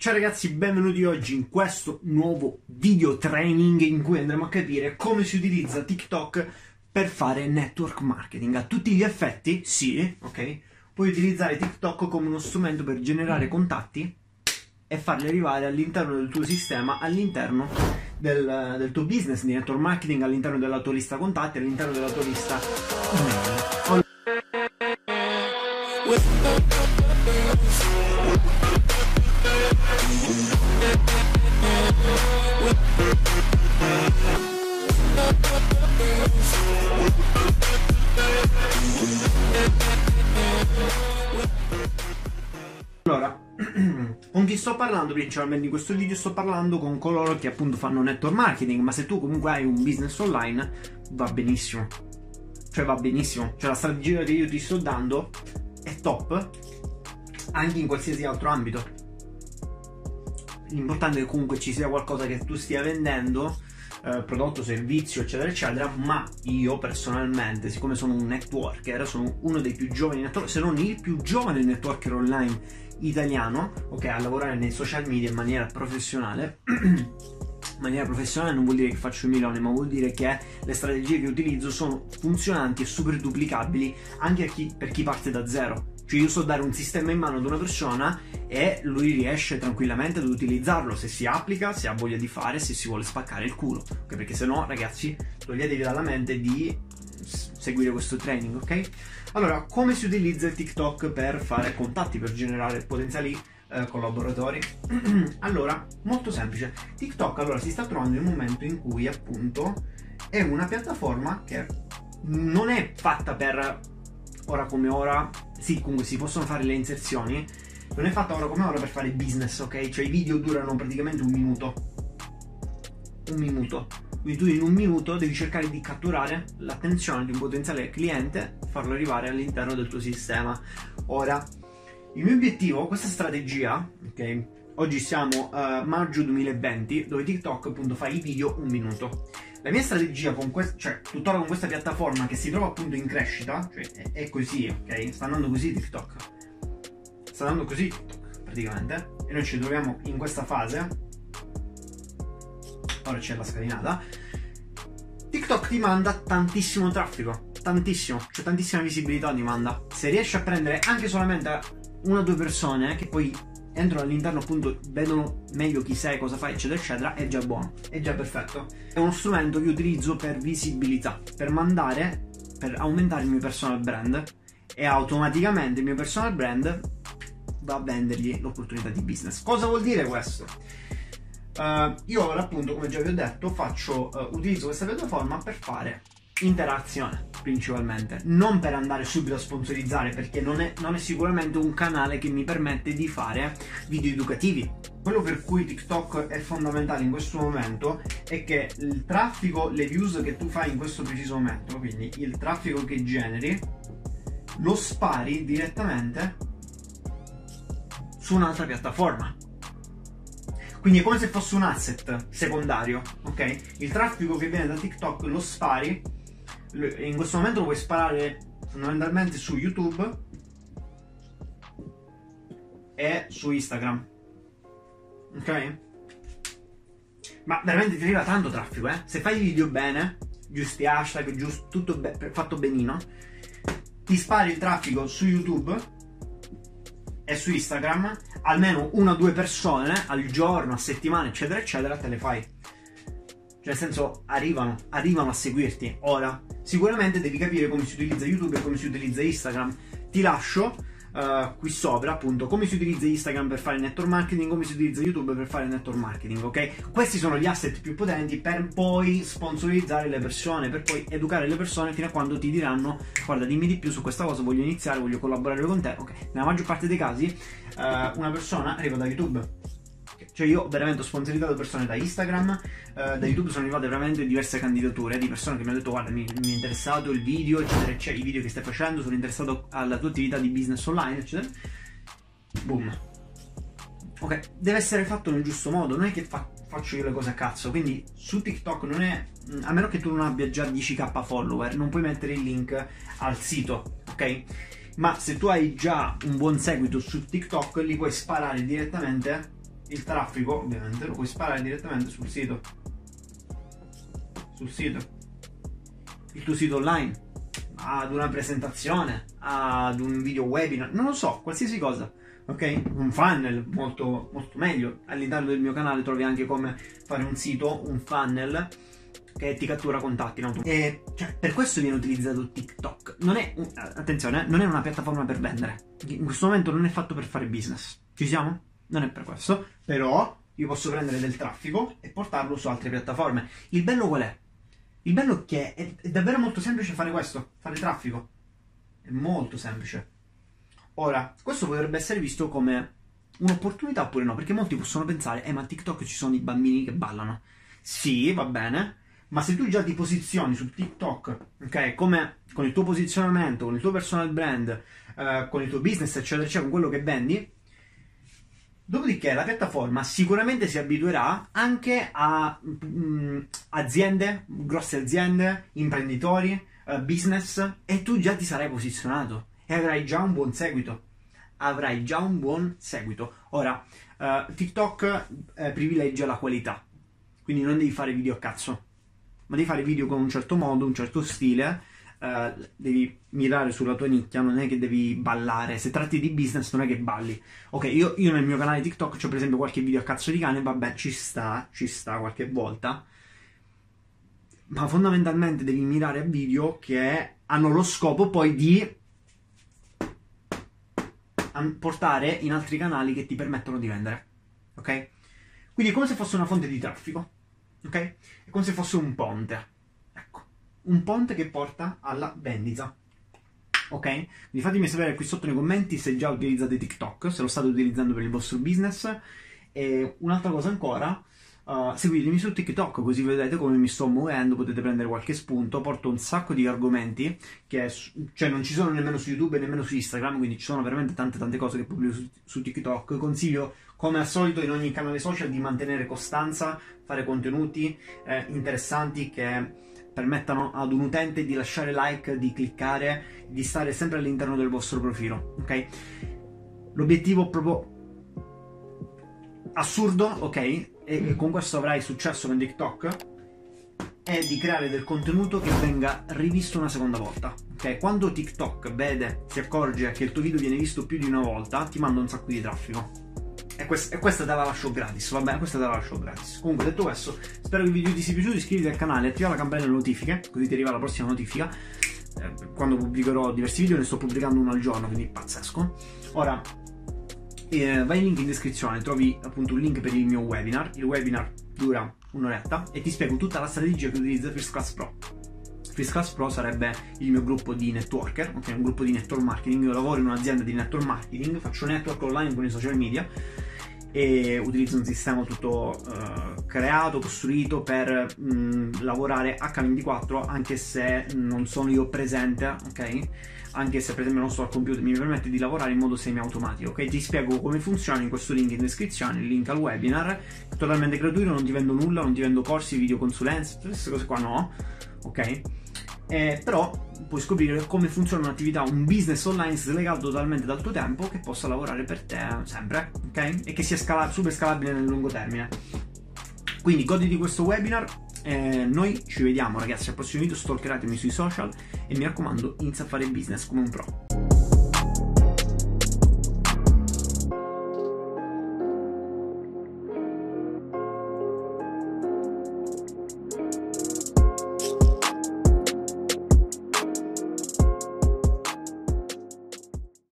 Ciao ragazzi, benvenuti oggi in questo nuovo video training in cui andremo a capire come si utilizza TikTok per fare network marketing. A tutti gli effetti, sì, ok? Puoi utilizzare TikTok come uno strumento per generare contatti e farli arrivare all'interno del tuo sistema, all'interno del, del tuo business di network marketing, all'interno della tua lista contatti, all'interno della tua lista email. Sto parlando principalmente in questo video? Sto parlando con coloro che appunto fanno network marketing, ma se tu comunque hai un business online va benissimo. Cioè va benissimo. Cioè la strategia che io ti sto dando è top anche in qualsiasi altro ambito. L'importante è che comunque ci sia qualcosa che tu stia vendendo eh, prodotto, servizio, eccetera, eccetera, ma io personalmente, siccome sono un networker, sono uno dei più giovani networker, se non il più giovane networker online italiano, ok, a lavorare nei social media in maniera professionale. in maniera professionale non vuol dire che faccio i milioni, ma vuol dire che le strategie che utilizzo sono funzionanti e super duplicabili anche chi, per chi parte da zero. Cioè io so dare un sistema in mano ad una persona e lui riesce tranquillamente ad utilizzarlo se si applica, se ha voglia di fare, se si vuole spaccare il culo. Okay? Perché se no, ragazzi, toglietevi dalla mente di seguire questo training, ok? Allora, come si utilizza il TikTok per fare contatti, per generare potenziali eh, collaboratori? allora, molto semplice. TikTok allora si sta trovando in un momento in cui appunto è una piattaforma che non è fatta per ora come ora, sì, comunque si possono fare le inserzioni. Non è fatta ora come ora per fare business, ok? Cioè i video durano praticamente un minuto. Un minuto. Quindi tu in un minuto devi cercare di catturare l'attenzione di un potenziale cliente, farlo arrivare all'interno del tuo sistema. Ora, il mio obiettivo, questa strategia, ok? Oggi siamo a uh, maggio 2020, dove TikTok appunto fa i video un minuto. La mia strategia con questa, cioè tuttora con questa piattaforma che si trova appunto in crescita, cioè è, è così, ok? Sta andando così TikTok. Sta andando così TikTok, praticamente. E noi ci troviamo in questa fase. Ora c'è la scalinata. TikTok ti manda tantissimo traffico, tantissimo, cioè tantissima visibilità ti manda. Se riesci a prendere anche solamente una o due persone che poi entrano all'interno appunto vedono meglio chi sei, cosa fai eccetera eccetera è già buono, è già perfetto. È uno strumento che utilizzo per visibilità per mandare, per aumentare il mio personal brand e automaticamente il mio personal brand va a vendergli l'opportunità di business. Cosa vuol dire questo? Uh, io ora appunto come già vi ho detto faccio, uh, utilizzo questa piattaforma per fare interazione principalmente, non per andare subito a sponsorizzare perché non è, non è, sicuramente un canale che mi permette di fare video educativi. Quello per cui TikTok è fondamentale in questo momento è che il traffico, le views che tu fai in questo preciso momento, quindi il traffico che generi, lo spari direttamente su un'altra piattaforma. Quindi è come se fosse un asset secondario, ok? Il traffico che viene da TikTok lo spari in questo momento lo puoi sparare fondamentalmente su YouTube e su Instagram. Ok? Ma veramente ti arriva tanto traffico, eh? Se fai i video bene, giusti hashtag, giusto, tutto be- fatto benino, ti spari il traffico su YouTube e su Instagram, almeno una o due persone al giorno, a settimana, eccetera, eccetera, te le fai. Cioè, nel senso, arrivano, arrivano a seguirti. Ora, sicuramente devi capire come si utilizza YouTube e come si utilizza Instagram. Ti lascio uh, qui sopra, appunto, come si utilizza Instagram per fare network marketing, come si utilizza YouTube per fare network marketing, ok? Questi sono gli asset più potenti per poi sponsorizzare le persone, per poi educare le persone fino a quando ti diranno, guarda, dimmi di più su questa cosa, voglio iniziare, voglio collaborare con te, ok? Nella maggior parte dei casi, uh, una persona arriva da YouTube cioè io veramente ho sponsorizzato persone da Instagram, eh, da YouTube sono arrivate veramente diverse candidature di persone che mi hanno detto guarda mi, mi è interessato il video, eccetera, eccetera, i video che stai facendo, sono interessato alla tua attività di business online, eccetera. Boom. Ok, deve essere fatto nel giusto modo, non è che fa, faccio io le cose a cazzo, quindi su TikTok non è, a meno che tu non abbia già 10k follower, non puoi mettere il link al sito, ok? Ma se tu hai già un buon seguito su TikTok, li puoi sparare direttamente il traffico, ovviamente, lo puoi sparare direttamente sul sito. Sul sito. Il tuo sito online. Ad una presentazione, ad un video webinar, non lo so, qualsiasi cosa. Ok? Un funnel molto, molto meglio. All'interno del mio canale trovi anche come fare un sito, un funnel che ti cattura contatti in auto. E cioè, per questo viene utilizzato TikTok. Non è, un, attenzione, non è una piattaforma per vendere. In questo momento non è fatto per fare business. Ci siamo? Non è per questo. Però io posso prendere del traffico e portarlo su altre piattaforme. Il bello qual è? Il bello è che è, è davvero molto semplice fare questo, fare traffico. È molto semplice. Ora, questo potrebbe essere visto come un'opportunità oppure no, perché molti possono pensare, eh ma TikTok ci sono i bambini che ballano. Sì, va bene, ma se tu già ti posizioni su TikTok, ok, come con il tuo posizionamento, con il tuo personal brand, eh, con il tuo business, eccetera, eccetera, con quello che vendi, dopodiché la piattaforma sicuramente si abituerà anche a mh, mm, aziende, grosse aziende, imprenditori, eh, business, e tu già ti sarai posizionato e avrai già un buon seguito. Avrai già un buon seguito. Ora, eh, TikTok eh, privilegia la qualità, quindi non devi fare video a cazzo ma devi fare video con un certo modo, un certo stile, uh, devi mirare sulla tua nicchia, non è che devi ballare. Se tratti di business non è che balli. Ok, io, io nel mio canale TikTok ho per esempio qualche video a cazzo di cane, vabbè, ci sta, ci sta qualche volta. Ma fondamentalmente devi mirare a video che hanno lo scopo poi di portare in altri canali che ti permettono di vendere. Ok? Quindi è come se fosse una fonte di traffico ok? È come se fosse un ponte. Un ponte che porta alla vendita. Ok? Quindi fatemi sapere qui sotto nei commenti se già utilizzate TikTok, se lo state utilizzando per il vostro business. E un'altra cosa ancora, uh, seguitemi su TikTok così vedete come mi sto muovendo, potete prendere qualche spunto. Porto un sacco di argomenti che cioè, non ci sono nemmeno su YouTube e nemmeno su Instagram, quindi ci sono veramente tante tante cose che pubblico su, su TikTok. Consiglio come al solito in ogni canale social di mantenere costanza, fare contenuti eh, interessanti che permettano ad un utente di lasciare like, di cliccare, di stare sempre all'interno del vostro profilo, ok? L'obiettivo proprio assurdo, ok? E con questo avrai successo con TikTok è di creare del contenuto che venga rivisto una seconda volta. Ok? Quando TikTok vede, si accorge che il tuo video viene visto più di una volta, ti manda un sacco di traffico. E, quest- e questa te la lascio gratis, va bene? Questa te la lascio gratis. Comunque, detto questo, spero che il video ti sia piaciuto. Iscriviti al canale, attiva la campanella delle notifiche, così ti arriva la prossima notifica. Eh, quando pubblicherò diversi video, ne sto pubblicando uno al giorno, quindi pazzesco. Ora, eh, vai in link in descrizione, trovi appunto un link per il mio webinar. Il webinar dura un'oretta e ti spiego tutta la strategia che utilizza First Class Pro. First Class Pro sarebbe il mio gruppo di networker, ok? Un gruppo di network marketing. Io lavoro in un'azienda di network marketing, faccio network online con i social media e utilizzo un sistema tutto uh, creato, costruito per mh, mm, lavorare H24 anche se non sono io presente, ok? Anche se per esempio non sto al computer, mi permette di lavorare in modo semi-automatico, ok? Ti spiego come funziona in questo link in descrizione, il link al webinar, totalmente gratuito, non ti vendo nulla, non ti vendo corsi, video consulenze, queste cose qua no, ok? Eh, però puoi scoprire come funziona un'attività, un business online slegato totalmente dal tuo tempo che possa lavorare per te sempre, ok? E che sia scala- super scalabile nel lungo termine. Quindi goditi questo webinar. Eh, noi ci vediamo ragazzi al prossimo video, stalkeratemi sui social e mi raccomando inizia a fare business come un pro.